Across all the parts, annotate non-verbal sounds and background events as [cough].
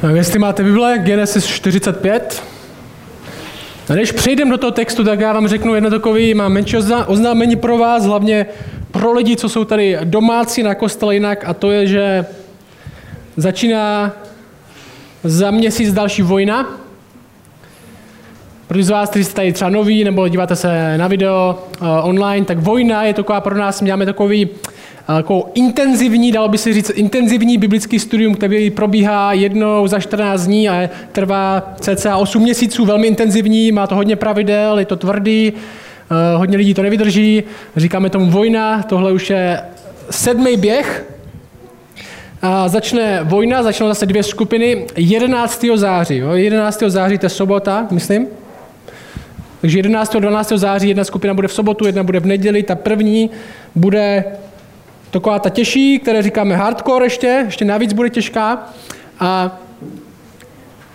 Tak jestli máte Bible, Genesis 45. A než přejdeme do toho textu, tak já vám řeknu jedno takový, mám menší oznámení pro vás, hlavně pro lidi, co jsou tady domácí na kostele jinak, a to je, že začíná za měsíc další vojna. Pro z vás, kteří jste tady třeba noví, nebo díváte se na video uh, online, tak vojna je taková pro nás, máme takový jako intenzivní, dalo by se říct, intenzivní biblický studium, který probíhá jednou za 14 dní a trvá cca 8 měsíců, velmi intenzivní, má to hodně pravidel, je to tvrdý, eh, hodně lidí to nevydrží, říkáme tomu vojna, tohle už je sedmý běh, a začne vojna, začnou zase dvě skupiny 11. září. Jo? 11. září to je sobota, myslím. Takže 11. a 12. září jedna skupina bude v sobotu, jedna bude v neděli. Ta první bude Taková ta těžší, které říkáme hardcore ještě, ještě navíc bude těžká. A,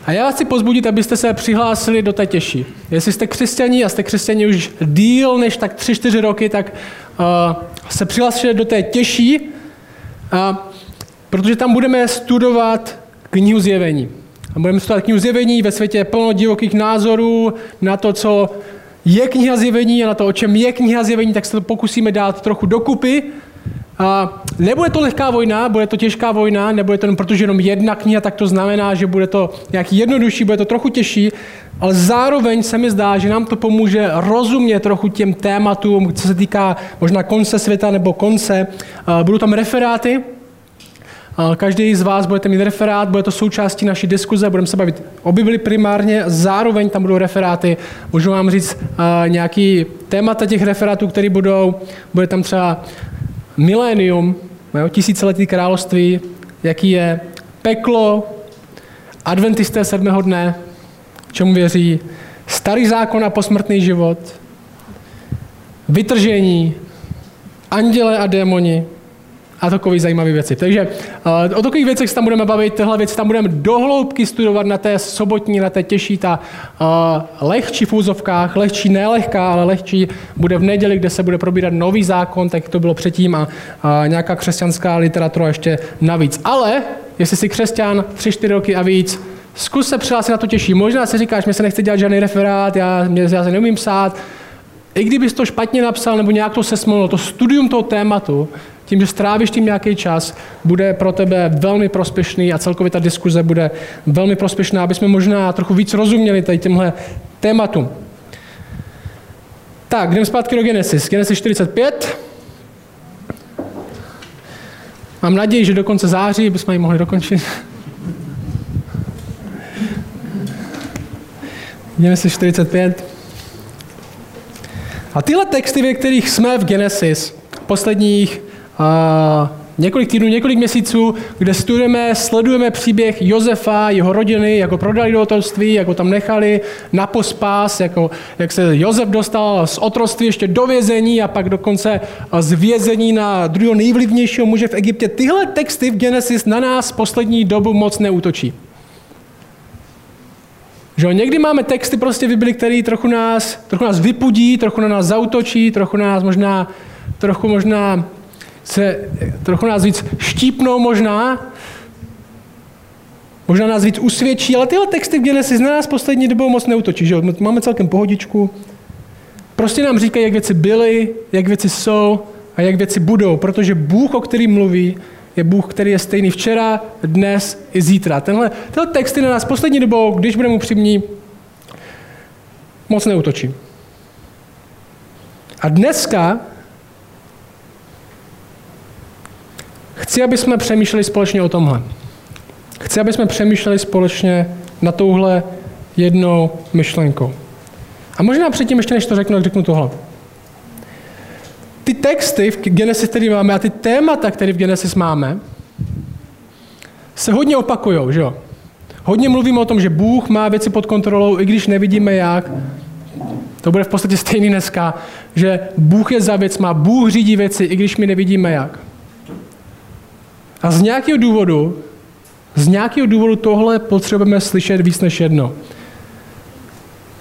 a já vás chci pozbudit, abyste se přihlásili do té těžší. Jestli jste křesťaní a jste křesťaní už díl než tak 3-4 roky, tak uh, se přihlásili do té těžší, uh, protože tam budeme studovat knihu zjevení. A budeme studovat knihu zjevení, ve světě plno divokých názorů na to, co je kniha zjevení a na to, o čem je kniha zjevení, tak se to pokusíme dát trochu dokupy a nebude to lehká vojna, bude to těžká vojna, nebude to jenom protože jenom jedna kniha, tak to znamená, že bude to nějaký jednodušší, bude to trochu těžší, ale zároveň se mi zdá, že nám to pomůže rozumět trochu těm tématům, co se týká možná konce světa nebo konce. Budou tam referáty, Každý z vás budete mít referát, bude to součástí naší diskuze, budeme se bavit o Bibli primárně, zároveň tam budou referáty. Můžu vám říct nějaký témata těch referátů, které budou. Bude tam třeba milénium, jo, tisíciletý království, jaký je peklo, adventisté sedmého dne, čemu věří, starý zákon a posmrtný život, vytržení, anděle a démoni, a takové zajímavé věci. Takže uh, o takových věcech se tam budeme bavit, tyhle věci tam budeme dohloubky studovat na té sobotní, na té těžší, ta uh, lehčí v úzovkách, lehčí nelehká, ale lehčí bude v neděli, kde se bude probírat nový zákon, tak to bylo předtím a uh, nějaká křesťanská literatura ještě navíc. Ale jestli jsi křesťan 3-4 roky a víc, zkus se přihlásit na to těžší. Možná si říkáš, mě se nechce dělat žádný referát, já, mě, já se neumím psát, i kdybys to špatně napsal nebo nějak to sesmolil, to studium toho tématu tím, že strávíš tím nějaký čas, bude pro tebe velmi prospěšný a celkově ta diskuze bude velmi prospěšná, aby jsme možná trochu víc rozuměli tady těmhle tématům. Tak, jdeme zpátky do Genesis. Genesis 45. Mám naději, že do konce září bychom ji mohli dokončit. Genesis 45. A tyhle texty, ve kterých jsme v Genesis, posledních a několik týdnů, několik měsíců, kde studujeme, sledujeme příběh Josefa, jeho rodiny, jako prodali do otroctví, jako tam nechali na pospás, jako, jak se Josef dostal z otroctví ještě do vězení a pak dokonce z vězení na druhého nejvlivnějšího muže v Egyptě. Tyhle texty v Genesis na nás poslední dobu moc neútočí. Že někdy máme texty prostě vybili, které trochu nás, trochu nás vypudí, trochu na nás zautočí, trochu nás možná, trochu možná se trochu nás víc štípnou možná, možná nás víc usvědčí, ale tyhle texty v Genesis na nás poslední dobou moc neutočí, že Máme celkem pohodičku. Prostě nám říkají, jak věci byly, jak věci jsou a jak věci budou, protože Bůh, o kterým mluví, je Bůh, který je stejný včera, dnes i zítra. Tenhle, tyhle texty na nás poslední dobou, když budeme upřímní, moc neutočí. A dneska Chci, aby jsme přemýšleli společně o tomhle. Chci, aby jsme přemýšleli společně na touhle jednou myšlenkou. A možná předtím, ještě než to řeknu, tak řeknu tohle. Ty texty v Genesis, které máme, a ty témata, které v Genesis máme, se hodně opakují, že jo? Hodně mluvíme o tom, že Bůh má věci pod kontrolou, i když nevidíme jak. To bude v podstatě stejný dneska, že Bůh je za věc, má Bůh řídí věci, i když my nevidíme jak. A z nějakého důvodu, z nějakého důvodu tohle potřebujeme slyšet víc než jedno.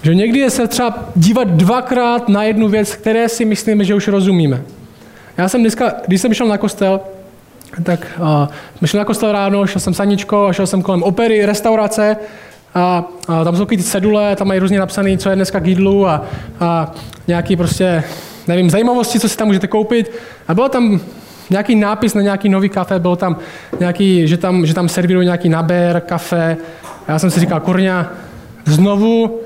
Že někdy je se třeba dívat dvakrát na jednu věc, které si myslíme, že už rozumíme. Já jsem dneska, když jsem šel na kostel, tak uh, šli na kostel ráno, šel jsem saničko šel jsem kolem opery, restaurace a, a tam jsou ty cedule, tam mají různě napsané, co je dneska k jídlu a, a nějaký prostě, nevím, zajímavosti, co si tam můžete koupit. A bylo tam nějaký nápis na nějaký nový kafe, bylo tam nějaký, že tam, že tam servírují nějaký naber, kafe. A já jsem si říkal, kurňa, znovu,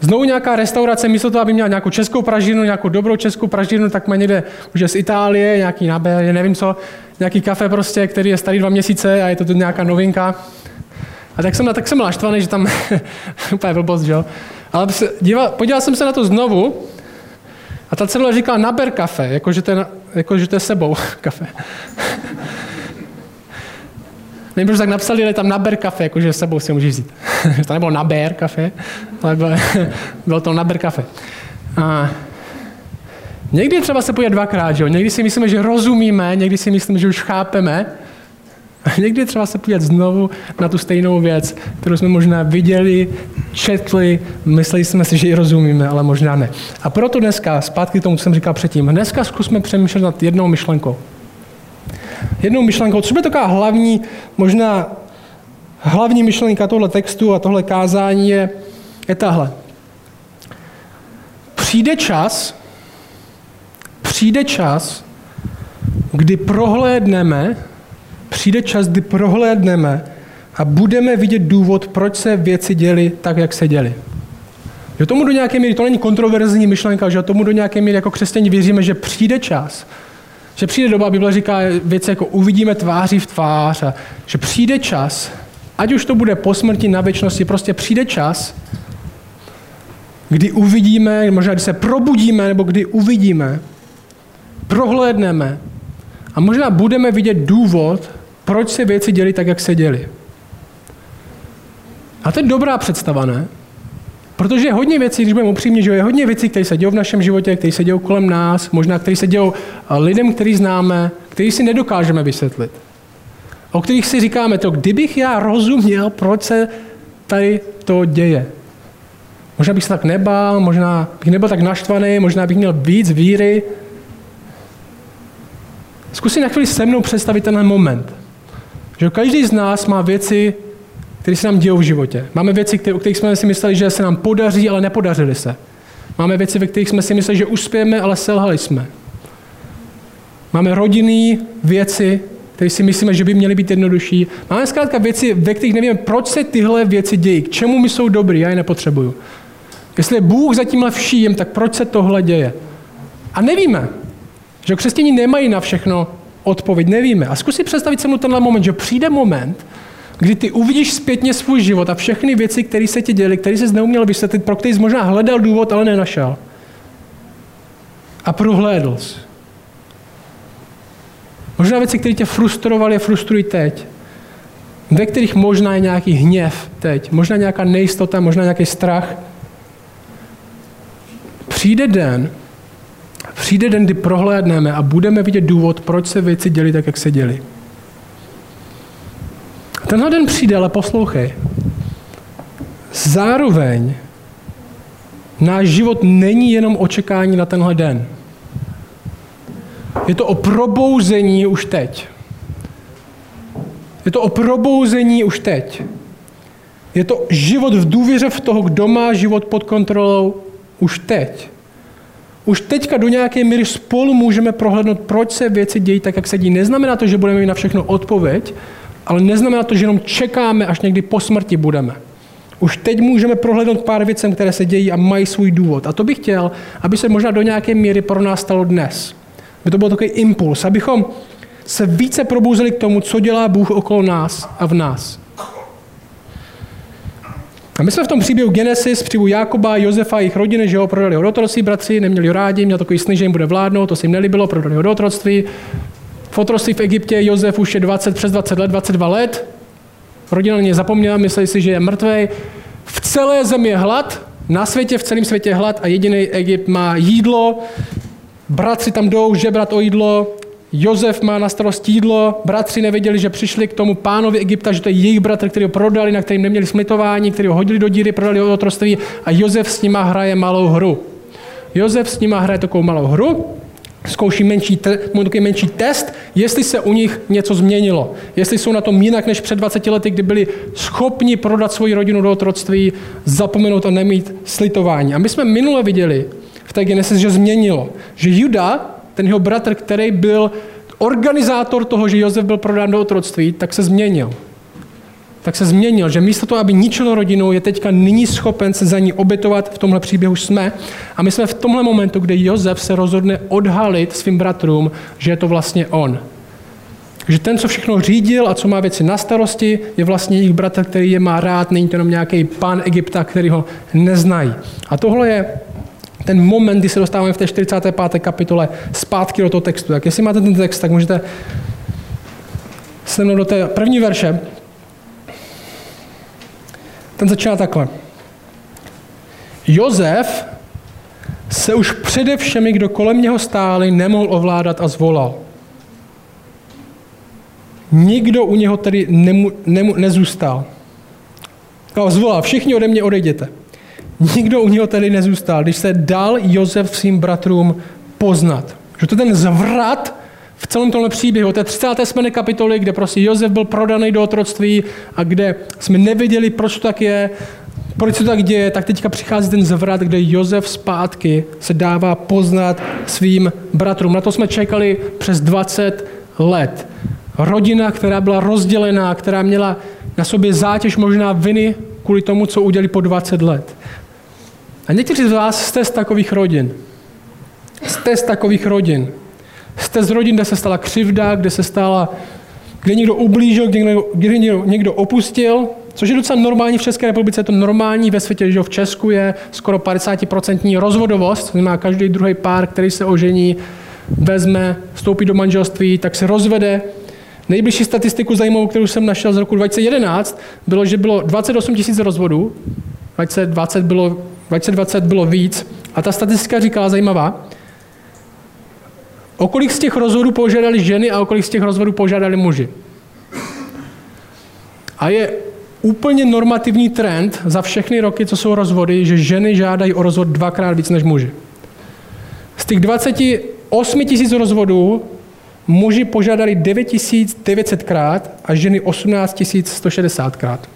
znovu nějaká restaurace, místo toho, aby měla nějakou českou pražinu, nějakou dobrou českou pražinu, tak má někde už z Itálie, nějaký naber, nevím co, nějaký kafe prostě, který je starý dva měsíce a je to tu nějaká novinka. A tak jsem, tak jsem naštvaný, že tam, [laughs] úplně blbost, že jo. Ale díval, podíval jsem se na to znovu a ta cedule říkala naber kafe, jakože to je, jako, že to je sebou [laughs] kafe. Nevím, proč tak napsali, ale tam naber kafe, jakože sebou si můžeš vzít. [laughs] to nebylo naber kafe, ale bylo, [laughs] bylo to naber kafe. A někdy třeba se podívat dvakrát, že jo? Někdy si myslíme, že rozumíme, někdy si myslíme, že už chápeme, a někdy třeba se podívat znovu na tu stejnou věc, kterou jsme možná viděli, četli, mysleli jsme si, že ji rozumíme, ale možná ne. A proto dneska, zpátky k tomu, co jsem říkal předtím, dneska zkusme přemýšlet nad jednou myšlenkou. Jednou myšlenkou, co by taková hlavní, možná hlavní myšlenka tohle textu a tohle kázání je, je tahle. Přijde čas, přijde čas, kdy prohlédneme přijde čas, kdy prohlédneme a budeme vidět důvod, proč se věci děly tak, jak se děly. Jo, tomu do nějaké míry, to není kontroverzní myšlenka, že tomu do nějaké míry jako křesťaní věříme, že přijde čas, že přijde doba, Bible říká věci jako uvidíme tváří v tvář a že přijde čas, ať už to bude po smrti na věčnosti, prostě přijde čas, kdy uvidíme, možná kdy se probudíme, nebo kdy uvidíme, prohlédneme a možná budeme vidět důvod, proč se věci děly tak, jak se děly. A to je dobrá představa, ne? Protože je hodně věcí, když budeme upřímně, že je hodně věcí, které se dějí v našem životě, které se dějí kolem nás, možná které se dějí lidem, který známe, který si nedokážeme vysvětlit. O kterých si říkáme to, kdybych já rozuměl, proč se tady to děje. Možná bych se tak nebál, možná bych nebyl tak naštvaný, možná bych měl víc víry. Zkus si na chvíli se mnou představit tenhle moment. Že každý z nás má věci, které se nám dějou v životě. Máme věci, které, o kterých jsme si mysleli, že se nám podaří, ale nepodařily se. Máme věci, ve kterých jsme si mysleli, že uspějeme, ale selhali jsme. Máme rodinné věci, které si myslíme, že by měly být jednodušší. Máme zkrátka věci, ve kterých nevíme, proč se tyhle věci dějí, k čemu mi jsou dobrý, já je nepotřebuju. Jestli je Bůh za tímhle vším, tak proč se tohle děje? A nevíme. Že křesťaní nemají na všechno odpověď, nevíme. A zkus si představit se mnou tenhle moment, že přijde moment, kdy ty uvidíš zpětně svůj život a všechny věci, které se ti děly, které jsi neuměl vysvětlit, pro který jsi možná hledal důvod, ale nenašel. A prohlédl jsi. Možná věci, které tě frustrovaly frustrují teď. Ve kterých možná je nějaký hněv teď, možná nějaká nejistota, možná nějaký strach. Přijde den, Přijde den, kdy prohlédneme a budeme vidět důvod, proč se věci děly tak, jak se děly. Tenhle den přijde, ale poslouchej. Zároveň náš život není jenom očekání na tenhle den. Je to o probouzení už teď. Je to o probouzení už teď. Je to život v důvěře v toho, kdo má život pod kontrolou už teď už teďka do nějaké míry spolu můžeme prohlédnout, proč se věci dějí tak, jak se dějí. Neznamená to, že budeme mít na všechno odpověď, ale neznamená to, že jenom čekáme, až někdy po smrti budeme. Už teď můžeme prohlédnout pár věcem, které se dějí a mají svůj důvod. A to bych chtěl, aby se možná do nějaké míry pro nás stalo dnes. Aby to byl takový impuls, abychom se více probouzeli k tomu, co dělá Bůh okolo nás a v nás. A my jsme v tom příběhu Genesis, příběhu Jakoba, Josefa a jejich rodiny, že ho prodali ho do otroctví, bratři, neměli ho rádi, měl takový sny, že jim bude vládnout, to se jim nelíbilo, prodali ho do otroctví. V otroctví v Egyptě Josef už je 20, přes 20 let, 22 let. Rodina na ně zapomněla, mysleli si, že je mrtvý. V celé zemi je hlad, na světě, v celém světě hlad a jediný Egypt má jídlo. Bratři tam jdou žebrat o jídlo, Jozef má na starost jídlo, bratři nevěděli, že přišli k tomu pánovi Egypta, že to je jejich bratr, který ho prodali, na kterým neměli smitování, který ho hodili do díry, prodali ho do otroství a Jozef s nima hraje malou hru. Jozef s nima hraje takovou malou hru zkouší menší, te, menší test, jestli se u nich něco změnilo. Jestli jsou na tom jinak než před 20 lety, kdy byli schopni prodat svoji rodinu do otroctví, zapomenout a nemít slitování. A my jsme minule viděli v té Genesis, že změnilo. Že Juda, ten jeho bratr, který byl organizátor toho, že Josef byl prodán do otroctví, tak se změnil tak se změnil, že místo toho, aby ničil rodinu, je teďka nyní schopen se za ní obětovat, v tomhle příběhu jsme. A my jsme v tomhle momentu, kde Jozef se rozhodne odhalit svým bratrům, že je to vlastně on. Že ten, co všechno řídil a co má věci na starosti, je vlastně jejich bratr, který je má rád, není to jenom nějaký pán Egypta, který ho neznají. A tohle je ten moment, kdy se dostáváme v té 45. kapitole zpátky do toho textu. Tak jestli máte ten text, tak můžete se do té první verše, ten začíná takhle. Jozef se už přede všemi, kdo kolem něho stáli, nemohl ovládat a zvolal. Nikdo u něho tedy nemu, nemu, nezůstal. No, zvolal, všichni ode mě odejděte. Nikdo u něho tedy nezůstal, když se dal Jozef svým bratrům poznat. Že to ten zvrat v celém tomhle příběhu, té 37. kapitoly, kde prostě Josef byl prodaný do otroctví a kde jsme nevěděli, proč to tak je, proč se to tak děje, tak teďka přichází ten zvrat, kde Josef zpátky se dává poznat svým bratrům. Na to jsme čekali přes 20 let. Rodina, která byla rozdělená, která měla na sobě zátěž možná viny kvůli tomu, co udělali po 20 let. A někteří z vás jste z takových rodin. Jste z takových rodin. Jste z rodin, kde se stala křivda, kde se stala, kde někdo ublížil, kde někdo, kde někdo, opustil, což je docela normální v České republice, je to normální ve světě, že v Česku je skoro 50% rozvodovost, to znamená každý druhý pár, který se ožení, vezme, vstoupí do manželství, tak se rozvede. Nejbližší statistiku zajímavou, kterou jsem našel z roku 2011, bylo, že bylo 28 tisíc rozvodů, 2020 bylo, 2020 bylo víc, a ta statistika říkala zajímavá, O kolik z těch rozvodů požádali ženy a o kolik z těch rozvodů požádali muži? A je úplně normativní trend za všechny roky, co jsou rozvody, že ženy žádají o rozvod dvakrát víc než muži. Z těch 28 tisíc rozvodů muži požádali 9900 krát a ženy 18 160 krát.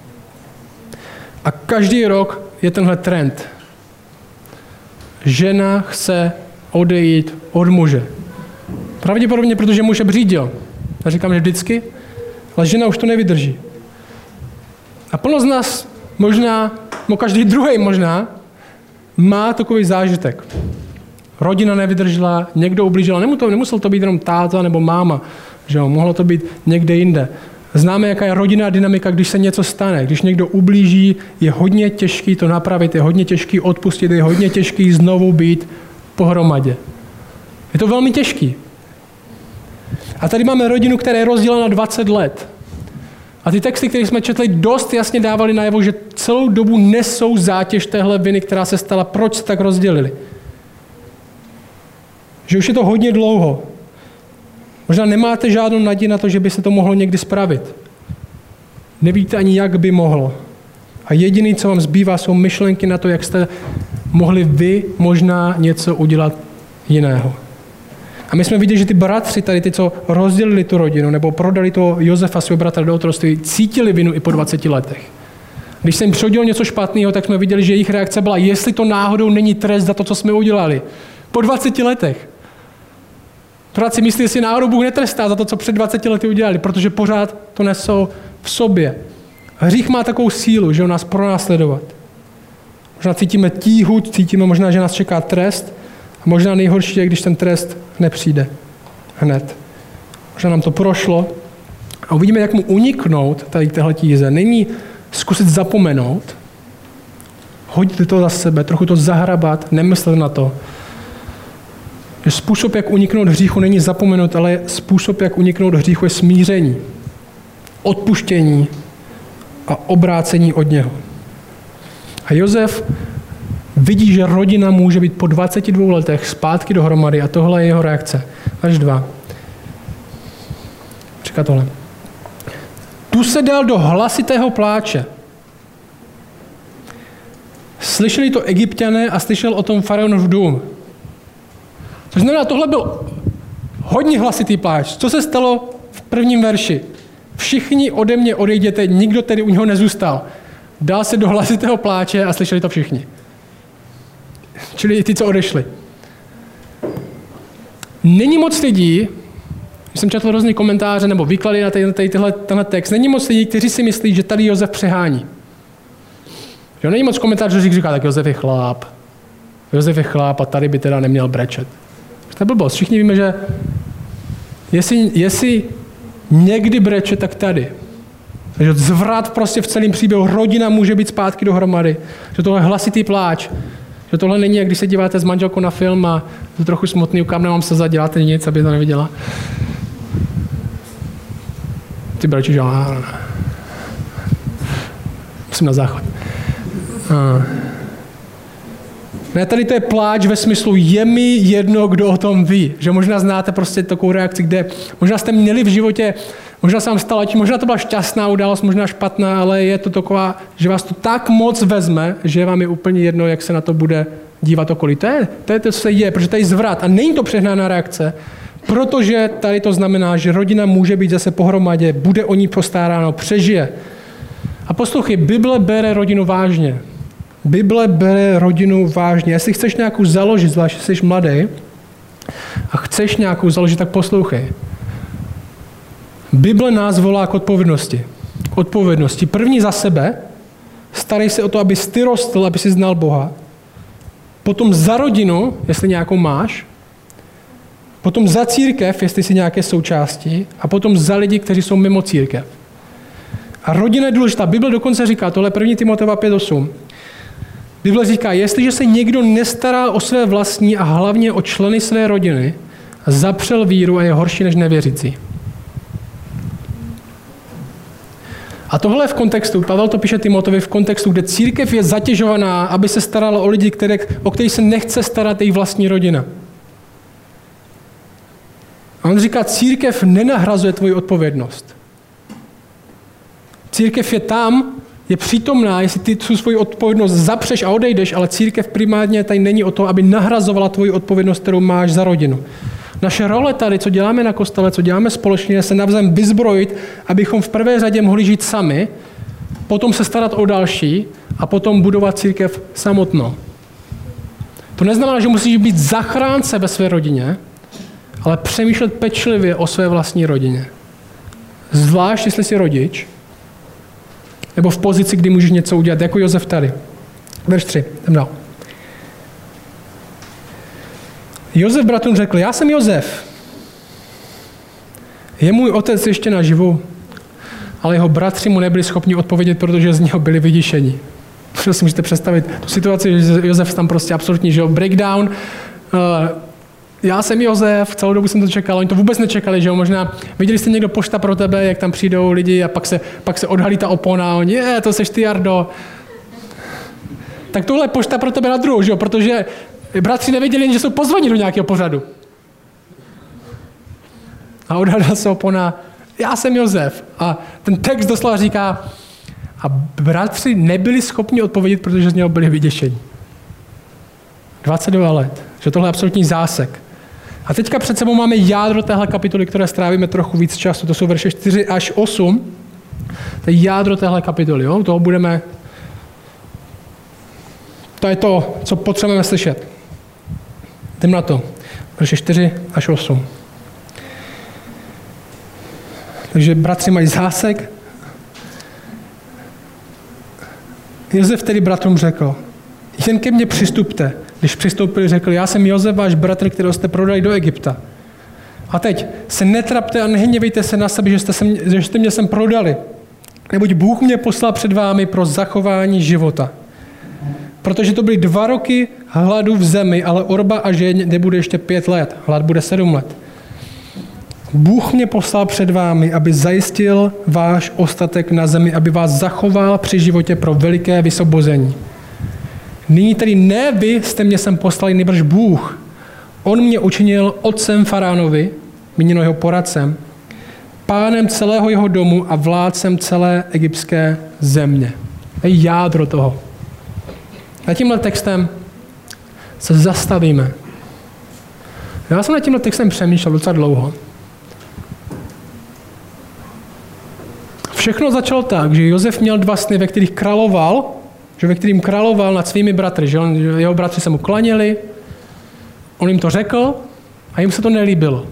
A každý rok je tenhle trend. Žena chce odejít od muže. Pravděpodobně, protože muž je břídil. Já říkám, že vždycky, ale žena už to nevydrží. A plno z nás možná, no každý druhý možná, má takový zážitek. Rodina nevydržela, někdo ublížila, Nemu to, nemusel to být jenom táta nebo máma, že jo, mohlo to být někde jinde. Známe, jaká je rodinná dynamika, když se něco stane. Když někdo ublíží, je hodně těžký to napravit, je hodně těžký odpustit, je hodně těžký znovu být pohromadě. Je to velmi těžký. A tady máme rodinu, která je rozdělena na 20 let. A ty texty, které jsme četli, dost jasně dávali najevo, že celou dobu nesou zátěž téhle viny, která se stala. Proč se tak rozdělili? Že už je to hodně dlouho. Možná nemáte žádnou naději na to, že by se to mohlo někdy spravit. Nevíte ani, jak by mohlo. A jediný, co vám zbývá, jsou myšlenky na to, jak jste mohli vy možná něco udělat jiného. A my jsme viděli, že ty bratři, tady ty, co rozdělili tu rodinu, nebo prodali to Josefa, svého bratra do otroství, cítili vinu i po 20 letech. Když jsem přihodil něco špatného, tak jsme viděli, že jejich reakce byla, jestli to náhodou není trest za to, co jsme udělali. Po 20 letech. Pořád si myslí, jestli náhodou Bůh netrestá za to, co před 20 lety udělali, protože pořád to nesou v sobě. Hřích má takovou sílu, že ho nás pronásledovat. Možná cítíme tíhu, cítíme možná, že nás čeká trest, a možná nejhorší je, když ten trest nepřijde hned. Možná nám to prošlo a uvidíme, jak mu uniknout tady téhle tíze. Není zkusit zapomenout, hodit to za sebe, trochu to zahrabat, nemyslet na to. Způsob, jak uniknout hříchu, není zapomenout, ale způsob, jak uniknout hříchu, je smíření, odpuštění a obrácení od něho. A Jozef vidí, že rodina může být po 22 letech zpátky dohromady a tohle je jeho reakce. Až dva. Říká tohle. Tu se dal do hlasitého pláče. Slyšeli to egyptiané a slyšel o tom faraonův dům. To znamená, tohle byl Hodně hlasitý pláč. Co se stalo v prvním verši? Všichni ode mě odejděte, nikdo tedy u něho nezůstal. Dal se do hlasitého pláče a slyšeli to všichni. Čili i ty, co odešli. Není moc lidí, jsem četl různé komentáře nebo výklady na tady, tady tyhle, tenhle text, není moc lidí, kteří si myslí, že tady Josef přehání. Že není moc komentářů, že říká, tak Josef je chláp. Josef je chláp a tady by teda neměl brečet. To je blbost. Všichni víme, že jestli, jestli někdy breče, tak tady. Takže zvrat prostě v celém příběhu. Rodina může být zpátky dohromady. Že tohle je hlasitý pláč. Že tohle není, jak když se díváte s manželkou na film a to trochu smutný, kam nemám se zadělat, nic, aby to neviděla. Ty brečí, že Musím na záchod. A. Ne, tady to je pláč ve smyslu, je mi jedno, kdo o tom ví. Že možná znáte prostě takovou reakci, kde možná jste měli v životě, možná se vám stalo, možná to byla šťastná událost, možná špatná, ale je to taková, že vás to tak moc vezme, že vám je úplně jedno, jak se na to bude dívat okolí. To je, to je to, co se je, protože tady je zvrat a není to přehnaná reakce, protože tady to znamená, že rodina může být zase pohromadě, bude o ní postaráno, přežije. A poslouchej, Bible bere rodinu vážně. Bible bere rodinu vážně. Jestli chceš nějakou založit, zvlášť jsi mladý, a chceš nějakou založit, tak poslouchej. Bible nás volá k odpovědnosti. K odpovědnosti. První za sebe, starej se o to, aby ty rostl, aby si znal Boha. Potom za rodinu, jestli nějakou máš. Potom za církev, jestli jsi nějaké součástí. A potom za lidi, kteří jsou mimo církev. A rodina je důležitá. Bible dokonce říká, tohle 1. Timoteva 5.8. Bible říká, jestliže se někdo nestará o své vlastní a hlavně o členy své rodiny, zapřel víru a je horší než nevěřící. A tohle v kontextu, Pavel to píše Timotovi v kontextu, kde církev je zatěžovaná, aby se starala o lidi, které, o kterých se nechce starat jejich vlastní rodina. A on říká, církev nenahrazuje tvoji odpovědnost. Církev je tam, je přítomná, jestli ty tu svoji odpovědnost zapřeš a odejdeš, ale církev primárně tady není o to, aby nahrazovala tvoji odpovědnost, kterou máš za rodinu. Naše role tady, co děláme na kostele, co děláme společně, je se navzájem vyzbrojit, abychom v prvé řadě mohli žít sami, potom se starat o další a potom budovat církev samotnou. To neznamená, že musíš být zachránce ve své rodině, ale přemýšlet pečlivě o své vlastní rodině. Zvlášť, jestli jsi rodič, nebo v pozici, kdy můžeš něco udělat, jako Josef tady. Verš 3, jdem dál. Josef bratrům řekl, já jsem Josef. Je můj otec ještě naživu, ale jeho bratři mu nebyli schopni odpovědět, protože z něho byli vyděšeni. [laughs] To si můžete představit tu situaci, že Josef tam prostě absolutně žil breakdown. Já jsem Josef, celou dobu jsem to čekal, oni to vůbec nečekali, že jo, možná viděli jste někdo pošta pro tebe, jak tam přijdou lidi a pak se, pak se odhalí ta opona oni, je, to seš ty, Jardo. Tak tohle pošta pro tebe na druhou, že jo, protože bratři nevěděli, že jsou pozvaní do nějakého pořadu. A odhalila se opona, já jsem Josef. A ten text doslova říká, a bratři nebyli schopni odpovědět, protože z něho byli vyděšení. 22 let. Že tohle je absolutní zásek. A teďka před sebou máme jádro téhle kapitoly, které strávíme trochu víc času. To jsou verše 4 až 8. To je jádro téhle kapitoly. Jo? Toho budeme... To je to, co potřebujeme slyšet. Jdem na to. Verše 4 až 8. Takže bratři mají zásek. Josef tedy bratrům řekl, jen ke mně přistupte když přistoupili, řekl, já jsem Josef, váš bratr, kterého jste prodali do Egypta. A teď se netrapte a nehněvejte se na sebe, že jste, sem, že jste mě sem prodali. Neboť Bůh mě poslal před vámi pro zachování života. Protože to byly dva roky hladu v zemi, ale orba a žeň nebude ještě pět let. Hlad bude sedm let. Bůh mě poslal před vámi, aby zajistil váš ostatek na zemi, aby vás zachoval při životě pro veliké vysobození. Nyní tedy ne vy jste mě sem poslali, nebrž Bůh. On mě učinil otcem faránovi, míněno jeho poradcem, pánem celého jeho domu a vládcem celé egyptské země. To je jádro toho. A tímhle textem se zastavíme. Já jsem nad tímhle textem přemýšlel docela dlouho. Všechno začalo tak, že Josef měl dva sny, ve kterých královal, že ve kterým královal nad svými bratry, že, on, že jeho bratři se mu klaněli, on jim to řekl a jim se to nelíbilo.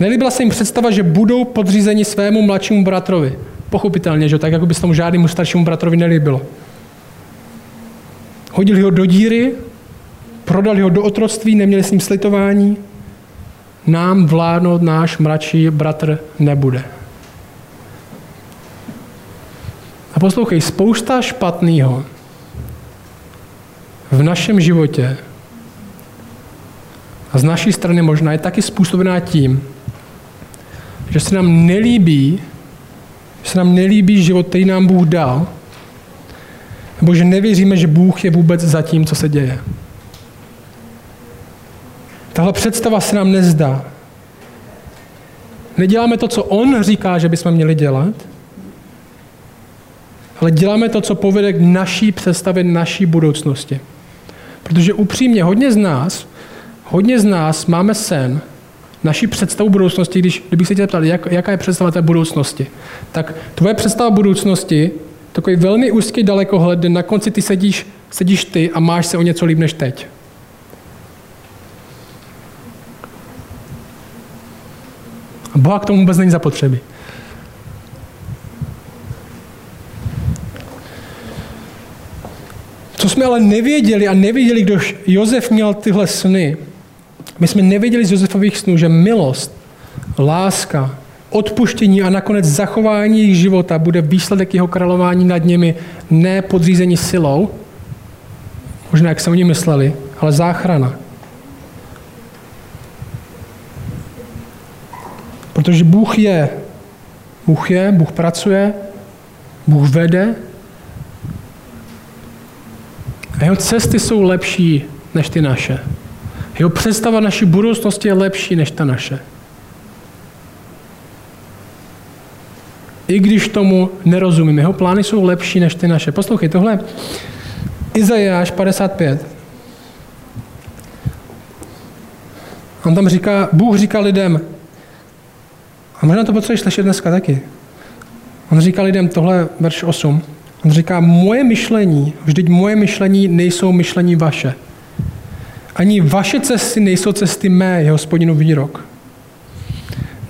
Nelíbila se jim představa, že budou podřízeni svému mladšímu bratrovi. Pochopitelně, že tak, jako by se tomu žádnému staršímu bratrovi nelíbilo. Hodili ho do díry, prodali ho do otroctví, neměli s ním slitování. Nám vládnout náš mladší bratr nebude. A poslouchej, spousta špatného v našem životě a z naší strany možná je taky způsobená tím, že se nám nelíbí, že se nám nelíbí život, který nám Bůh dal, nebo že nevěříme, že Bůh je vůbec za tím, co se děje. Tahle představa se nám nezdá. Neděláme to, co On říká, že bychom měli dělat, ale děláme to, co povede k naší představě, naší budoucnosti. Protože upřímně, hodně z nás, hodně z nás máme sen, naší představu budoucnosti, když, kdybych se tě ptal, jak, jaká je představa té budoucnosti, tak tvoje představa budoucnosti, takový velmi úzký dalekohled, kde na konci ty sedíš, sedíš ty a máš se o něco líp než teď. A Boha k tomu vůbec není zapotřebí. Co jsme ale nevěděli a nevěděli, když Josef měl tyhle sny, my jsme nevěděli z Josefových snů, že milost, láska, odpuštění a nakonec zachování jejich života bude výsledek jeho králování nad nimi ne podřízení silou, možná jak se oni mysleli, ale záchrana. Protože Bůh je, Bůh je, Bůh pracuje, Bůh vede a jeho cesty jsou lepší než ty naše. Jeho představa naší budoucnosti je lepší než ta naše. I když tomu nerozumím, jeho plány jsou lepší než ty naše. Poslouchej, tohle Izajáš 55. On tam říká, Bůh říká lidem, a možná to potřebuješ slyšet dneska taky. On říká lidem, tohle verš 8, on říká, moje myšlení, vždyť moje myšlení nejsou myšlení vaše. Ani vaše cesty nejsou cesty mé, je hospodinu výrok.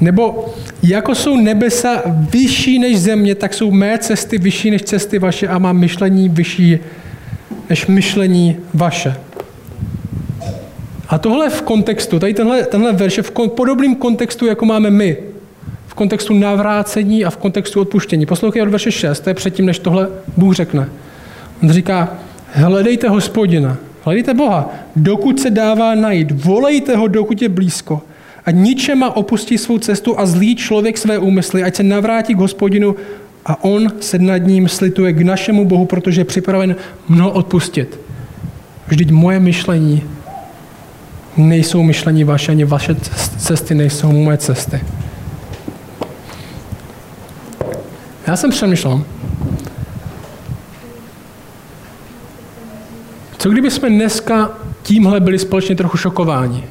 Nebo jako jsou nebesa vyšší než země, tak jsou mé cesty vyšší než cesty vaše a má myšlení vyšší než myšlení vaše. A tohle v kontextu, tady tenhle, tenhle verš je v podobném kontextu, jako máme my. V kontextu navrácení a v kontextu odpuštění. Poslouchej od verše 6, to je předtím, než tohle Bůh řekne. On říká, hledejte hospodina, hledejte Boha, dokud se dává najít, volejte ho, dokud je blízko. A ničema opustí svou cestu a zlý člověk své úmysly, ať se navrátí k hospodinu a on se nad ním slituje k našemu Bohu, protože je připraven mnoho odpustit. Vždyť moje myšlení nejsou myšlení vaše, ani vaše cesty nejsou moje cesty. Já jsem přemýšlel, co kdyby jsme dneska tímhle byli společně trochu šokováni?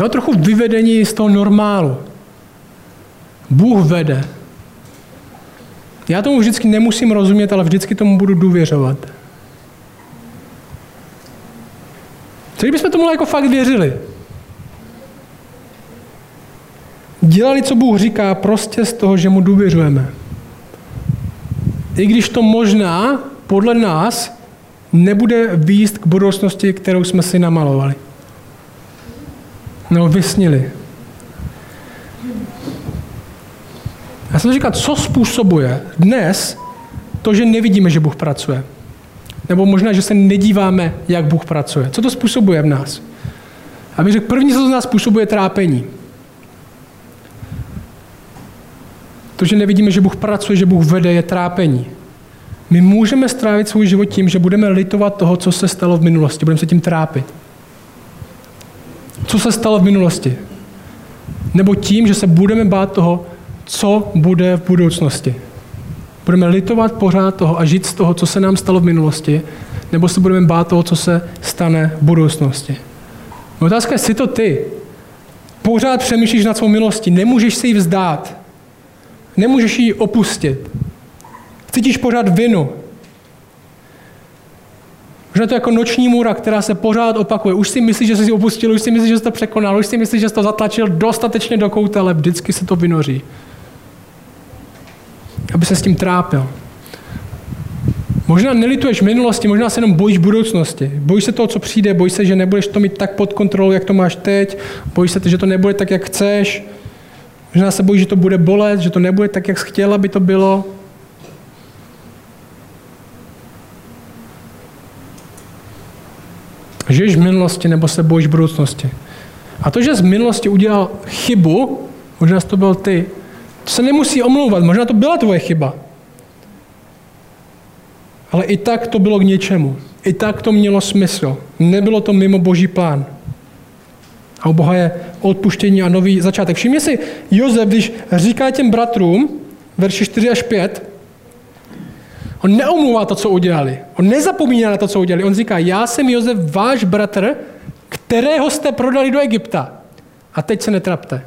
Jo, trochu vyvedení z toho normálu. Bůh vede. Já tomu vždycky nemusím rozumět, ale vždycky tomu budu důvěřovat. Co kdybychom tomu jako fakt věřili? Dělali, co Bůh říká, prostě z toho, že mu důvěřujeme. I když to možná, podle nás, nebude výjist k budoucnosti, kterou jsme si namalovali nebo vysnili. Já jsem říkal, co způsobuje dnes to, že nevidíme, že Bůh pracuje. Nebo možná, že se nedíváme, jak Bůh pracuje. Co to způsobuje v nás? Abych řekl, první, co z nás způsobuje trápení. To, že nevidíme, že Bůh pracuje, že Bůh vede, je trápení. My můžeme strávit svůj život tím, že budeme litovat toho, co se stalo v minulosti. Budeme se tím trápit. Co se stalo v minulosti? Nebo tím, že se budeme bát toho, co bude v budoucnosti. Budeme litovat pořád toho a žít z toho, co se nám stalo v minulosti, nebo se budeme bát toho, co se stane v budoucnosti. Otázka je, jsi to ty. Pořád přemýšlíš nad svou milostí, nemůžeš si ji vzdát. Nemůžeš ji opustit. Cítíš pořád vinu. Možná to jako noční můra, která se pořád opakuje. Už si myslíš, že jsi opustil, už si myslíš, že jsi to překonal, už si myslíš, že jsi to zatlačil dostatečně do kouta, ale vždycky se to vynoří. Aby se s tím trápil. Možná nelituješ minulosti, možná se jenom bojíš budoucnosti. Bojíš se toho, co přijde, bojíš se, že nebudeš to mít tak pod kontrolou, jak to máš teď, bojíš se, že to nebude tak, jak chceš, možná se bojíš, že to bude bolet, že to nebude tak, jak jsi chtěl, aby to bylo. Žiješ v minulosti nebo se bojíš budoucnosti. A to, že z minulosti udělal chybu, možná to byl ty, to se nemusí omlouvat, možná to byla tvoje chyba. Ale i tak to bylo k něčemu. I tak to mělo smysl. Nebylo to mimo boží plán. A u Boha je odpuštění a nový začátek. Všimně si, Jozef, když říká těm bratrům, verši 4 až 5, on neomluvá to, co udělali. On nezapomíná na to, co udělali. On říká, já jsem Jozef, váš bratr, kterého jste prodali do Egypta. A teď se netrapte.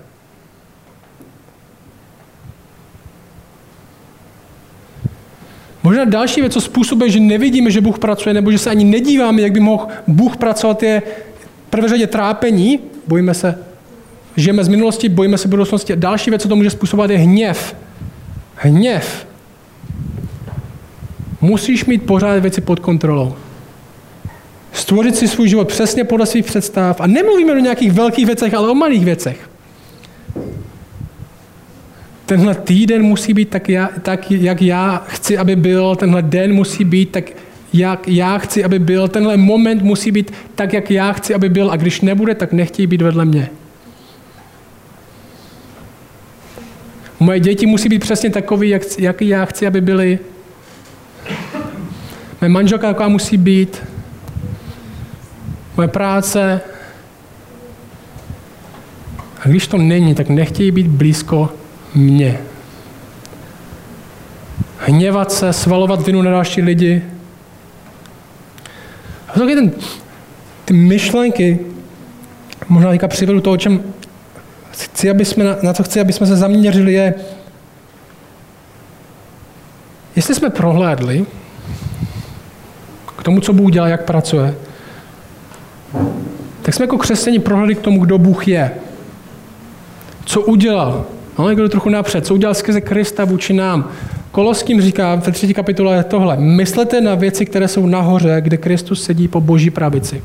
Možná další věc, co způsobuje, že nevidíme, že Bůh pracuje, nebo že se ani nedíváme, jak by mohl Bůh pracovat, je prvé řadě trápení, bojíme se, žijeme z minulosti, bojíme se budoucnosti. Další věc, co to může způsobovat, je hněv. Hněv. Musíš mít pořád věci pod kontrolou. Stvořit si svůj život přesně podle svých představ. A nemluvíme o nějakých velkých věcech, ale o malých věcech tenhle týden musí být tak, já, tak, jak já chci, aby byl, tenhle den musí být tak, jak já chci, aby byl, tenhle moment musí být tak, jak já chci, aby byl a když nebude, tak nechtějí být vedle mě. Moje děti musí být přesně takový, jak, jak já chci, aby byly. Moje manželka taková musí být. Moje práce. A když to není, tak nechtějí být blízko mě. Hněvat se, svalovat vinu na další lidi. A to ten, ty myšlenky, možná teďka přivedu to, o čem chci, aby jsme, na, na co chci, aby jsme se zaměřili, je, jestli jsme prohlédli k tomu, co Bůh dělá, jak pracuje, tak jsme jako křesťani prohlédli k tomu, kdo Bůh je. Co udělal, ale kdo trochu napřed, co udělal skrze Krista vůči nám. Koloským říká ve třetí kapitole tohle. Myslete na věci, které jsou nahoře, kde Kristus sedí po boží pravici.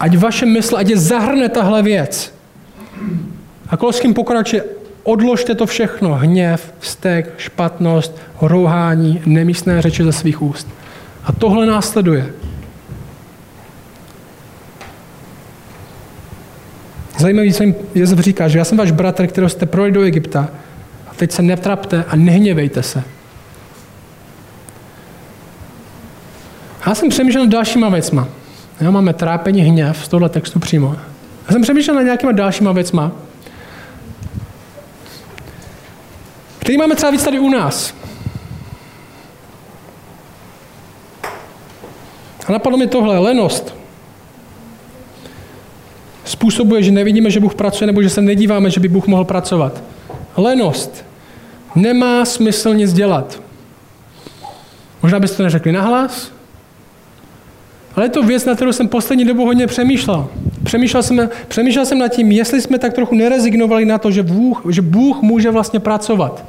Ať vaše mysl, ať je zahrne tahle věc. A Koloským pokračuje, odložte to všechno, hněv, vztek, špatnost, rouhání, nemístné řeči ze svých úst. A tohle následuje. Zajímavý, jim Jezef říká, že já jsem váš bratr, kterého jste projeli do Egypta teď se netrapte a nehněvejte se. Já jsem přemýšlel nad dalšíma věcma. Já máme trápení, hněv z tohle textu přímo. Já jsem přemýšlel nad nějakýma dalšíma věcma, který máme třeba víc tady u nás. A napadlo mi tohle, lenost způsobuje, že nevidíme, že Bůh pracuje, nebo že se nedíváme, že by Bůh mohl pracovat. Lenost. Nemá smysl nic dělat. Možná byste to neřekli nahlas, ale je to věc, na kterou jsem poslední dobu hodně přemýšlel. Přemýšlel jsem, přemýšlel jsem nad tím, jestli jsme tak trochu nerezignovali na to, že Bůh, že Bůh může vlastně pracovat.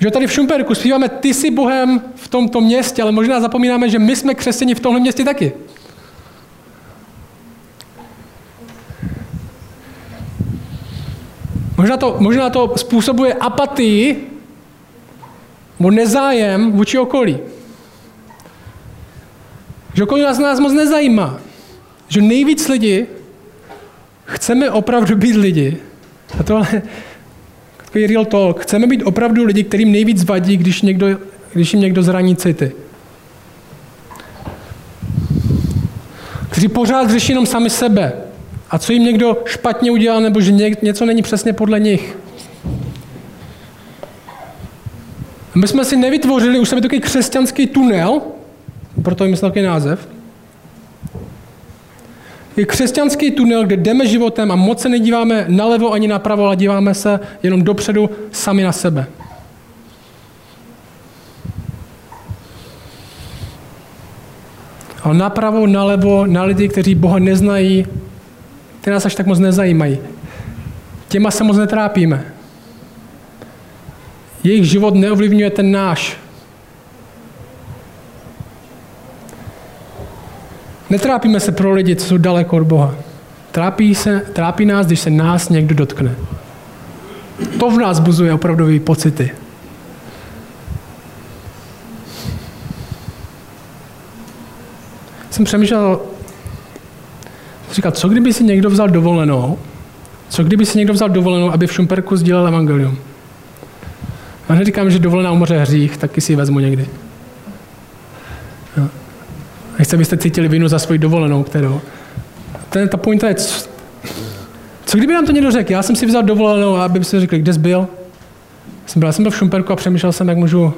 Že tady v Šumperku zpíváme ty jsi Bohem v tomto městě, ale možná zapomínáme, že my jsme křesťani v tomhle městě taky. Možná to, možná to způsobuje apatii nebo nezájem vůči okolí. Že okolí nás, nás moc nezajímá. Že nejvíc lidi chceme opravdu být lidi. A tohle takový real talk. Chceme být opravdu lidi, kterým nejvíc vadí, když, někdo, když jim někdo zraní city. Kteří pořád řeší jenom sami sebe. A co jim někdo špatně udělal, nebo že něco není přesně podle nich. My jsme si nevytvořili už sebe takový křesťanský tunel, proto jim takový název. Je křesťanský tunel, kde jdeme životem a moc se nedíváme nalevo ani napravo, ale díváme se jenom dopředu sami na sebe. Ale napravo, nalevo, na lidi, kteří Boha neznají, ty nás až tak moc nezajímají. Těma se moc netrápíme. Jejich život neovlivňuje ten náš. Netrápíme se pro lidi, co jsou daleko od Boha. Trápí, se, trápí nás, když se nás někdo dotkne. To v nás buzuje opravdové pocity. Jsem přemýšlel, říkal, co kdyby si někdo vzal dovolenou, co kdyby si někdo vzal dovolenou, aby v Šumperku sdílel evangelium. A neříkám, že dovolená u moře hřích, taky si ji vezmu někdy. Nechci, abyste cítili vinu za svoji dovolenou, kterou. Ten, ta pointa je, co, co kdyby nám to někdo řekl? Já jsem si vzal dovolenou, aby si řekli, kde jsi byl? Jsem byl, já jsem byl v Šumperku a přemýšlel jsem, jak můžu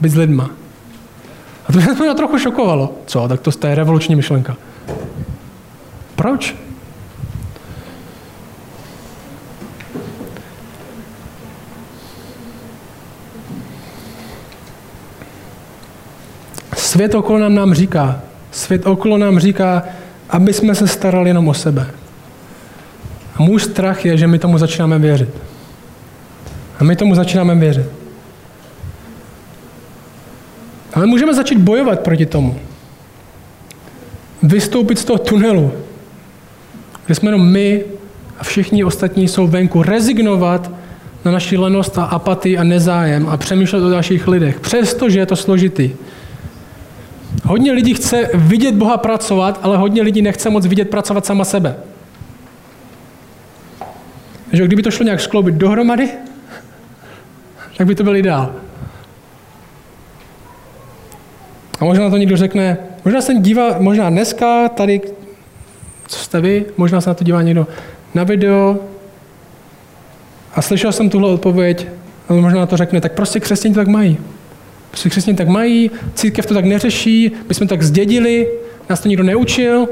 být s lidma. A to mě trochu šokovalo. Co? Tak to je revoluční myšlenka. Proč? Svět okolo nám nám říká, svět okolo nám říká, aby jsme se starali jenom o sebe. A můj strach je, že my tomu začínáme věřit. A my tomu začínáme věřit. Ale můžeme začít bojovat proti tomu. Vystoupit z toho tunelu, kde jsme jenom my a všichni ostatní jsou venku. Rezignovat na naši lenost a apatii a nezájem a přemýšlet o dalších lidech, přestože je to složitý. Hodně lidí chce vidět Boha pracovat, ale hodně lidí nechce moc vidět pracovat sama sebe. Takže kdyby to šlo nějak skloubit dohromady, tak by to byl ideál. A možná to někdo řekne, možná se dívá, možná dneska tady, co jste vy, možná se na to dívá někdo na video a slyšel jsem tuhle odpověď, ale možná to řekne, tak prostě křesťané tak mají. Prostě křesťané tak mají, církev to tak neřeší, my jsme tak zdědili, nás to nikdo neučil.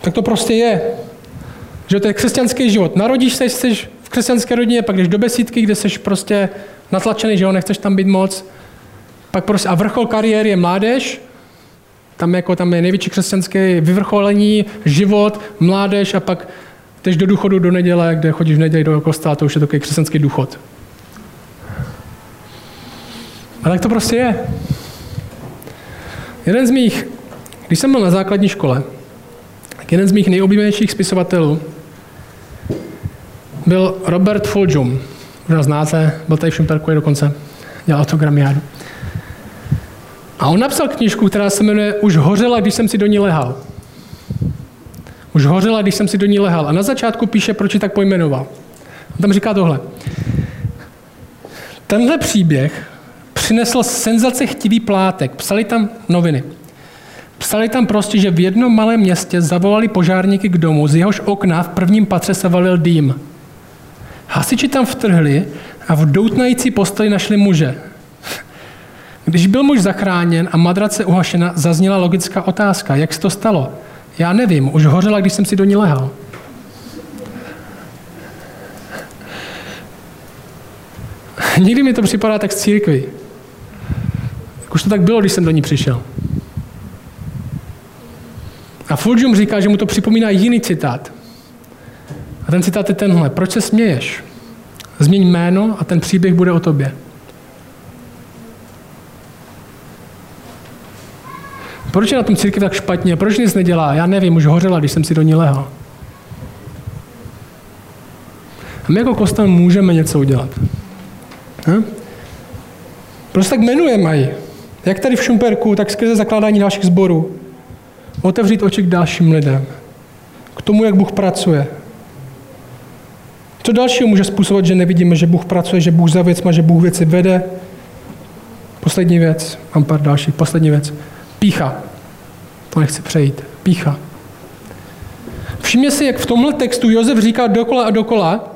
Tak to prostě je. Že to je křesťanský život. Narodíš se, jsi v křesťanské rodině, pak jdeš do besídky, kde jsi prostě natlačený, že jo, nechceš tam být moc. Pak prostě, a vrchol kariéry je mládež, tam, jako, tam je největší křesťanské vyvrcholení, život, mládež a pak jdeš do důchodu do neděle, kde chodíš v neděli do kostela, to už je takový křesťanský důchod. A tak to prostě je. Jeden z mých, když jsem byl na základní škole, tak jeden z mých nejoblíbenějších spisovatelů byl Robert Fulghum. Možná znáte, byl tady v Šumperku dokonce, dělal autogramiádu. A on napsal knižku, která se jmenuje Už hořela, když jsem si do ní lehal. Už hořela, když jsem si do ní lehal. A na začátku píše, proč ji tak pojmenoval. On tam říká tohle. Tenhle příběh přinesl senzace chtivý plátek. Psali tam noviny. Psali tam prostě, že v jednom malém městě zavolali požárníky k domu, z jehož okna v prvním patře se valil dým. Hasiči tam vtrhli a v doutnající posteli našli muže. Když byl muž zachráněn a madrace uhašena, zazněla logická otázka. Jak se to stalo? Já nevím, už hořela, když jsem si do ní lehal. [laughs] Někdy mi to připadá tak z církvy. už to tak bylo, když jsem do ní přišel. A Fulgium říká, že mu to připomíná jiný citát. A ten citát je tenhle. Proč se směješ? Změň jméno a ten příběh bude o tobě. Proč je na tom církev tak špatně? Proč nic nedělá? Já nevím, už hořela, když jsem si do ní lehal. A my jako kostel můžeme něco udělat. Hm? Prostě tak jmenuje mají. Jak tady v Šumperku, tak skrze zakládání dalších sborů. Otevřít oči k dalším lidem. K tomu, jak Bůh pracuje. Co dalšího může způsobovat, že nevidíme, že Bůh pracuje, že Bůh za věcma, že Bůh věci vede? Poslední věc, mám pár dalších, poslední věc. Pícha. To nechci přejít. Pícha. Všimně si, jak v tomhle textu Josef říká dokola a dokola,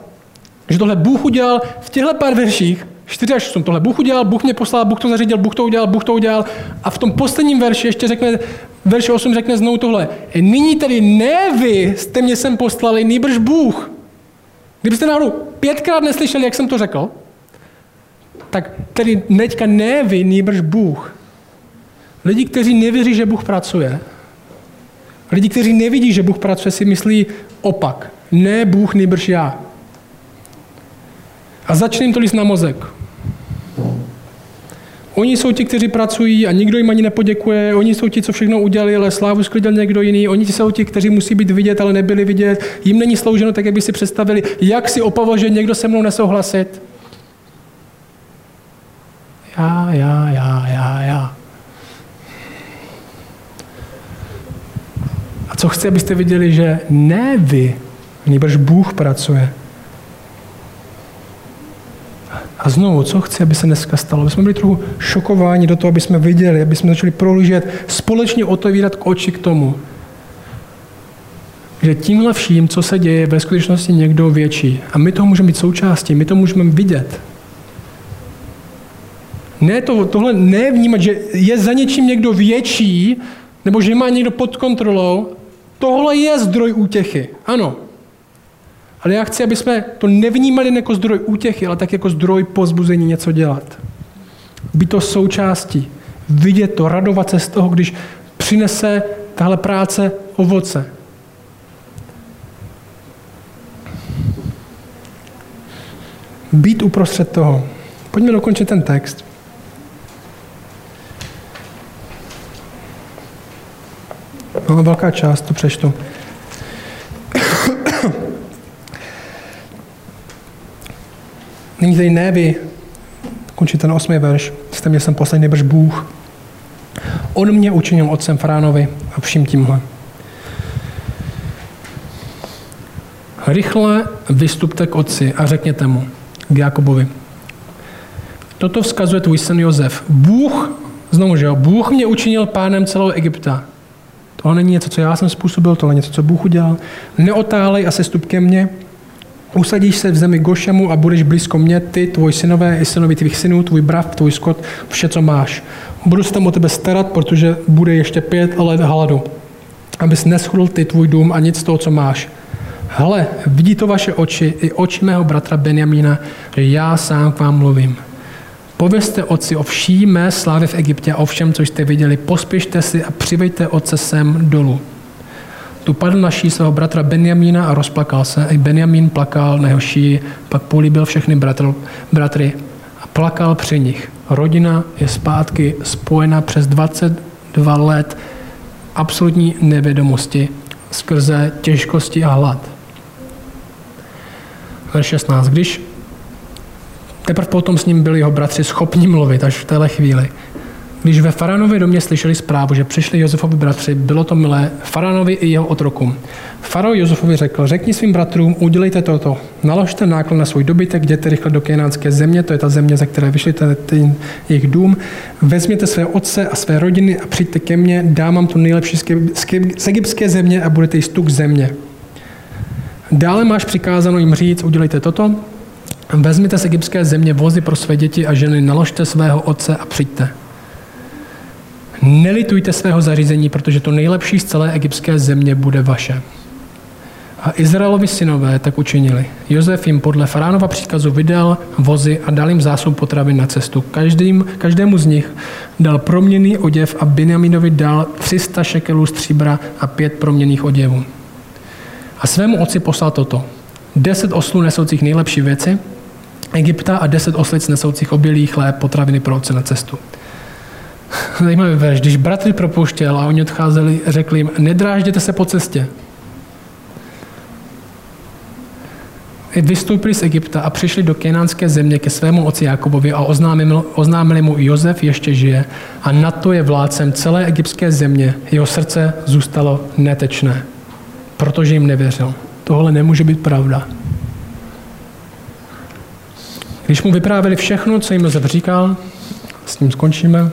Že tohle Bůh udělal v těchto pár verších, 4 až 8, tohle Bůh udělal, Bůh mě poslal, Bůh to zařídil, Bůh to udělal, Bůh to udělal. A v tom posledním verši ještě řekne, verše 8 řekne znovu tohle. Nyní tedy ne vy jste mě sem poslali, nýbrž Bůh. Kdybyste náhodou pětkrát neslyšeli, jak jsem to řekl, tak tedy teďka ne vy, nýbrž Bůh. Lidi, kteří nevěří, že Bůh pracuje, lidi, kteří nevidí, že Bůh pracuje, si myslí opak. Ne Bůh, nýbrž já. A začne jim to líst na mozek. Oni jsou ti, kteří pracují a nikdo jim ani nepoděkuje. Oni jsou ti, co všechno udělali, ale slávu sklidil někdo jiný. Oni jsou ti, kteří musí být vidět, ale nebyli vidět. Jim není slouženo tak, jak by si představili. Jak si opavo, že někdo se mnou nesouhlasit? Já, já, já, já, já. A co chci, abyste viděli, že ne vy, nebož Bůh pracuje. A znovu, co chci, aby se dneska stalo? Aby jsme byli trochu šokováni do toho, aby jsme viděli, aby jsme začali prohlížet, společně otevírat k oči k tomu, že tímhle vším, co se děje, ve skutečnosti někdo větší. A my toho můžeme být součástí, my to můžeme vidět. Ne to, tohle nevnímat, že je za něčím někdo větší, nebo že má někdo pod kontrolou, tohle je zdroj útěchy. Ano. Ale já chci, aby jsme to nevnímali jako zdroj útěchy, ale tak jako zdroj pozbuzení něco dělat. Být to součástí. Vidět to, radovat se z toho, když přinese tahle práce ovoce. Být uprostřed toho. Pojďme dokončit ten text. No, velká část, to přečtu. Nyní tady ne vy, končí ten osmý verš, jste mě jsem poslední nebrž Bůh. On mě učinil otcem Fránovi a vším tímhle. Rychle vystupte k otci a řekněte mu, k Jakobovi. Toto vzkazuje tvůj syn Jozef. Bůh, znovu, že jo, Bůh mě učinil pánem celého Egypta. Tohle není něco, co já jsem způsobil, tohle něco, co Bůh udělal. Neotálej a sestup ke mně, usadíš se v zemi Gošemu a budeš blízko mě, ty, tvoj synové i synovi tvých synů, tvůj brav, tvůj skot, vše, co máš. Budu se tam o tebe starat, protože bude ještě pět let hladu. Abys neschudl ty tvůj dům a nic z toho, co máš. Hele, vidí to vaše oči i oči mého bratra Benjamína, že já sám k vám mluvím. Povězte otci o vší mé slávě v Egyptě a o všem, co jste viděli. Pospěšte si a přivejte otce sem dolů. Tu padl na ší svého bratra Benjamína a rozplakal se. I Benjamín plakal na jeho pak políbil všechny bratr, bratry a plakal při nich. Rodina je zpátky spojena přes 22 let absolutní nevědomosti skrze těžkosti a hlad. Verš 16. Když Teprve potom s ním byli jeho bratři schopni mluvit až v téhle chvíli. Když ve Faranově domě slyšeli zprávu, že přišli Josefovi bratři, bylo to milé Faranovi i jeho otrokům. Faro Josefovi řekl, řekni svým bratrům, udělejte toto. Naložte náklad na svůj dobytek, jděte rychle do Kenánské země, to je ta země, ze které vyšli ten jejich dům. Vezměte své otce a své rodiny a přijďte ke mně, dám vám tu nejlepší z egyptské země a budete jí stuk země. Dále máš přikázáno jim říct, udělejte toto, Vezměte z egyptské země vozy pro své děti a ženy, naložte svého otce a přijďte. Nelitujte svého zařízení, protože to nejlepší z celé egyptské země bude vaše. A Izraelovi synové tak učinili. Jozef jim podle faránova příkazu vydal vozy a dal jim zásob potravy na cestu. Každým, každému z nich dal proměný oděv a Benjaminovi dal 300 šekelů stříbra a pět proměných oděvů. A svému otci poslal toto. Deset oslů nesoucích nejlepší věci, Egypta a deset oslic nesoucích obilí, chléb, potraviny pro na cestu. [laughs] Zajímavý verš. Když bratry propouštěl a oni odcházeli, řekli jim, nedrážděte se po cestě. Vystoupili z Egypta a přišli do kenánské země ke svému otci Jakobovi a oznámili, oznámili mu, Jozef ještě žije a na to je vládcem celé egyptské země. Jeho srdce zůstalo netečné, protože jim nevěřil. Tohle nemůže být pravda. Když mu vyprávěli všechno, co jim Josef říkal, s ním skončíme,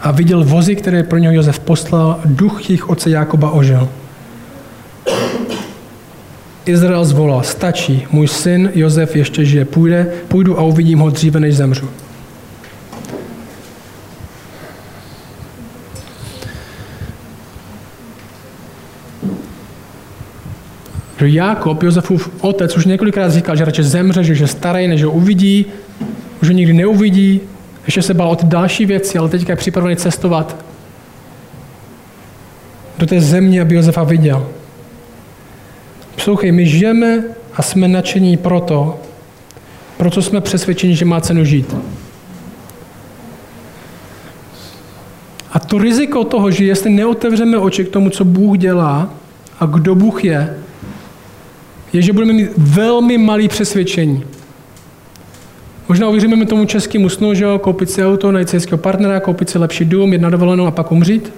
a viděl vozy, které pro něho Josef poslal, duch jejich otce Jákoba ožil. Izrael zvolal, stačí, můj syn Josef ještě žije, půjde, půjdu a uvidím ho dříve, než zemřu. Že Jakob, Josefův otec, už několikrát říkal, že radši zemře, že je starý, než ho uvidí, už ho nikdy neuvidí, ještě se bál o ty další věci, ale teďka je připravený cestovat do té země, aby Josefa viděl. Poslouchej, my žijeme a jsme nadšení proto, proto jsme přesvědčeni, že má cenu žít. A to riziko toho, že jestli neotevřeme oči k tomu, co Bůh dělá a kdo Bůh je, je, že budeme mít velmi malý přesvědčení. Možná uvěříme tomu českému snu, že jo, koupit si auto, najít si partnera, koupit si lepší dům, jedna dovolenou a pak umřít.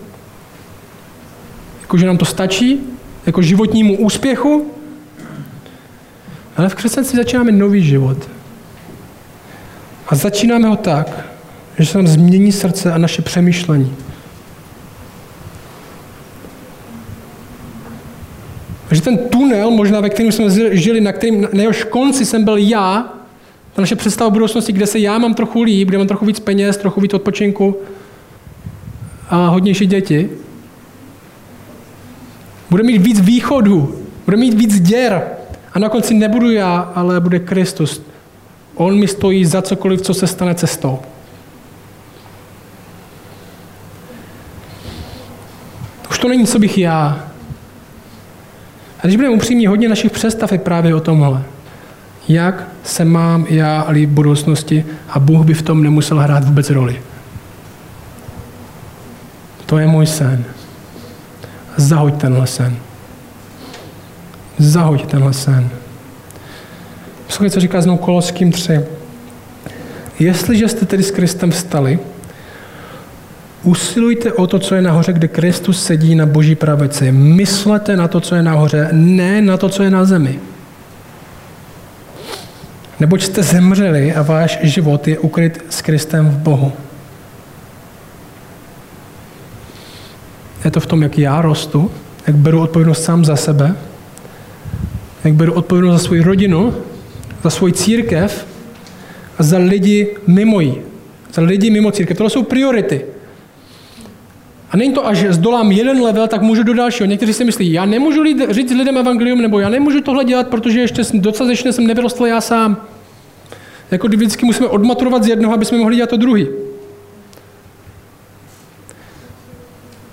Jako, že nám to stačí, jako životnímu úspěchu. Ale v křesťanství začínáme nový život. A začínáme ho tak, že se nám změní srdce a naše přemýšlení. Že ten tunel, možná ve kterém jsme žili, na, kterým, na jehož konci jsem byl já, ta naše představa budoucnosti, kde se já mám trochu líp, kde mám trochu víc peněz, trochu víc odpočinku a hodnější děti, bude mít víc východů, bude mít víc děr. A na konci nebudu já, ale bude Kristus. On mi stojí za cokoliv, co se stane cestou. Už to není, co bych já, a když budeme upřímní, hodně našich představ je právě o tomhle. Jak se mám já líp budoucnosti a Bůh by v tom nemusel hrát vůbec roli. To je můj sen. Zahoď tenhle sen. Zahoď tenhle sen. Poslouchej, co říká znovu Koloským 3. Jestliže jste tedy s Kristem vstali, Usilujte o to, co je nahoře, kde Kristus sedí na boží pravici. Myslete na to, co je nahoře, ne na to, co je na zemi. Neboť jste zemřeli a váš život je ukryt s Kristem v Bohu. Je to v tom, jak já rostu, jak beru odpovědnost sám za sebe, jak beru odpovědnost za svou rodinu, za svou církev a za lidi mimo jí. Za lidi mimo církev. To jsou priority. A není to, až zdolám jeden level, tak můžu do dalšího. Někteří si myslí, já nemůžu říct lidem evangelium, nebo já nemůžu tohle dělat, protože ještě dostatečně jsem nevyrostl já sám. Jako vždycky musíme odmaturovat z jednoho, aby jsme mohli dělat to druhý.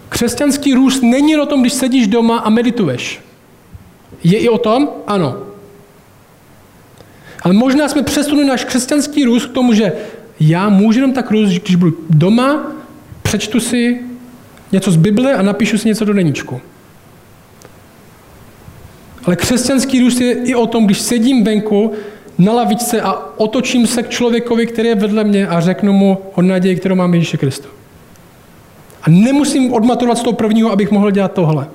Křesťanský růst není o tom, když sedíš doma a medituješ. Je i o tom? Ano. Ale možná jsme přesunuli náš křesťanský růst k tomu, že já můžu jenom tak růst, když budu doma, přečtu si něco z Bible a napíšu si něco do deníčku. Ale křesťanský růst je i o tom, když sedím venku na lavičce a otočím se k člověkovi, který je vedle mě a řeknu mu o naději, kterou mám Ježíše Kristu. A nemusím odmaturovat z toho prvního, abych mohl dělat tohle.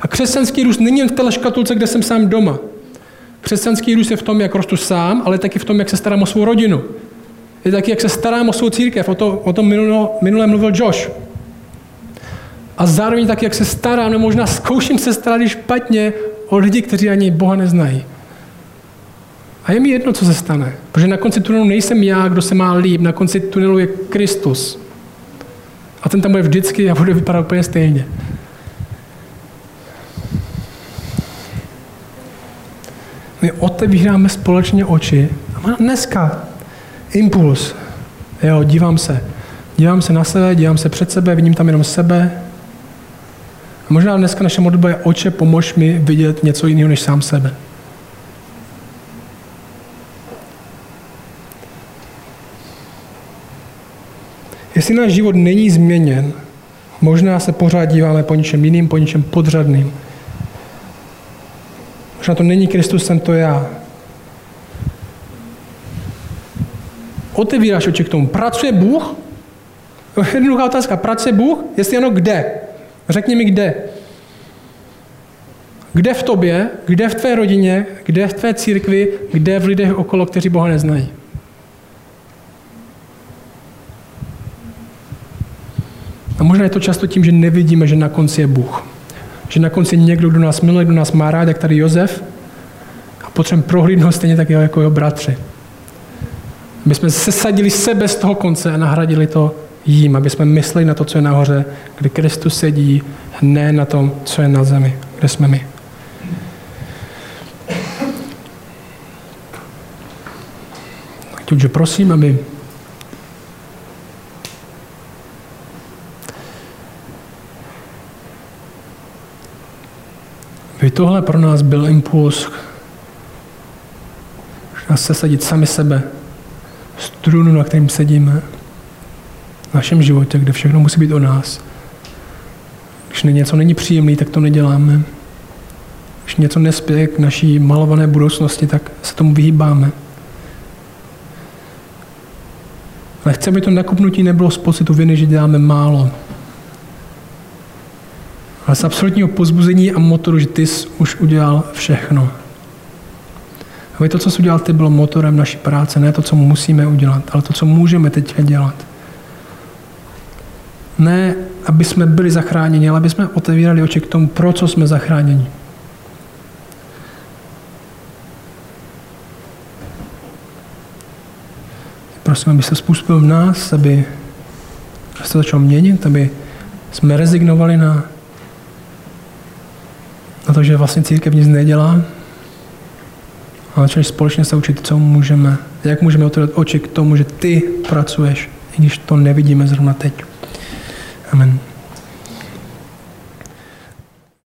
A křesťanský růst není jen v té škatulce, kde jsem sám doma. Křesťanský růst je v tom, jak rostu sám, ale taky v tom, jak se starám o svou rodinu, je taky, jak se starám o svou církev. O, to, o tom minulo, minule mluvil Josh. A zároveň taky, jak se starám, no možná zkouším se starat špatně o lidi, kteří ani Boha neznají. A je mi jedno, co se stane. Protože na konci tunelu nejsem já, kdo se má líp. Na konci tunelu je Kristus. A ten tam bude vždycky a bude vypadat úplně stejně. My otevíráme společně oči. A dneska impuls. Jo, dívám se. Dívám se na sebe, dívám se před sebe, vidím tam jenom sebe. A možná dneska naše modlitba je oče, pomož mi vidět něco jiného než sám sebe. Jestli náš život není změněn, možná se pořád díváme po něčem jiným, po něčem podřadným. Možná to není Kristus, jsem to já. Otevíráš oči k tomu. Pracuje Bůh? Jednoduchá otázka. Pracuje Bůh? Jestli ano, kde? Řekni mi, kde. Kde v tobě, kde v tvé rodině, kde v tvé církvi, kde v lidech okolo, kteří Boha neznají? A možná je to často tím, že nevidíme, že na konci je Bůh. Že na konci někdo, kdo nás miluje, kdo nás má rád, jak tady Josef, a potřebujeme prohlídnout stejně tak jako jeho bratři. My jsme sesadili sebe z toho konce a nahradili to jím, aby jsme mysleli na to, co je nahoře, kde Kristus sedí, ne na tom, co je na zemi, kde jsme my. Takže prosím, aby By tohle pro nás byl impuls nás sesadit sami sebe z trůnu, na kterým sedíme, v našem životě, kde všechno musí být o nás. Když něco není příjemné, tak to neděláme. Když něco nespěje k naší malované budoucnosti, tak se tomu vyhýbáme. Ale chceme, aby to nakupnutí nebylo z pocitu viny, že děláme málo. Ale z absolutního pozbuzení a motoru, že ty jsi už udělal všechno. Aby to, co jsi udělal ty, bylo motorem naší práce, ne to, co musíme udělat, ale to, co můžeme teď dělat. Ne, aby jsme byli zachráněni, ale aby jsme otevírali oči k tomu, pro co jsme zachráněni. Prosím, aby se způsobil v nás, aby se začal měnit, aby jsme rezignovali na, na to, že vlastně církev nic nedělá, začali společně se učit, co můžeme, jak můžeme otevřít oči k tomu, že ty pracuješ, i když to nevidíme zrovna teď. Amen.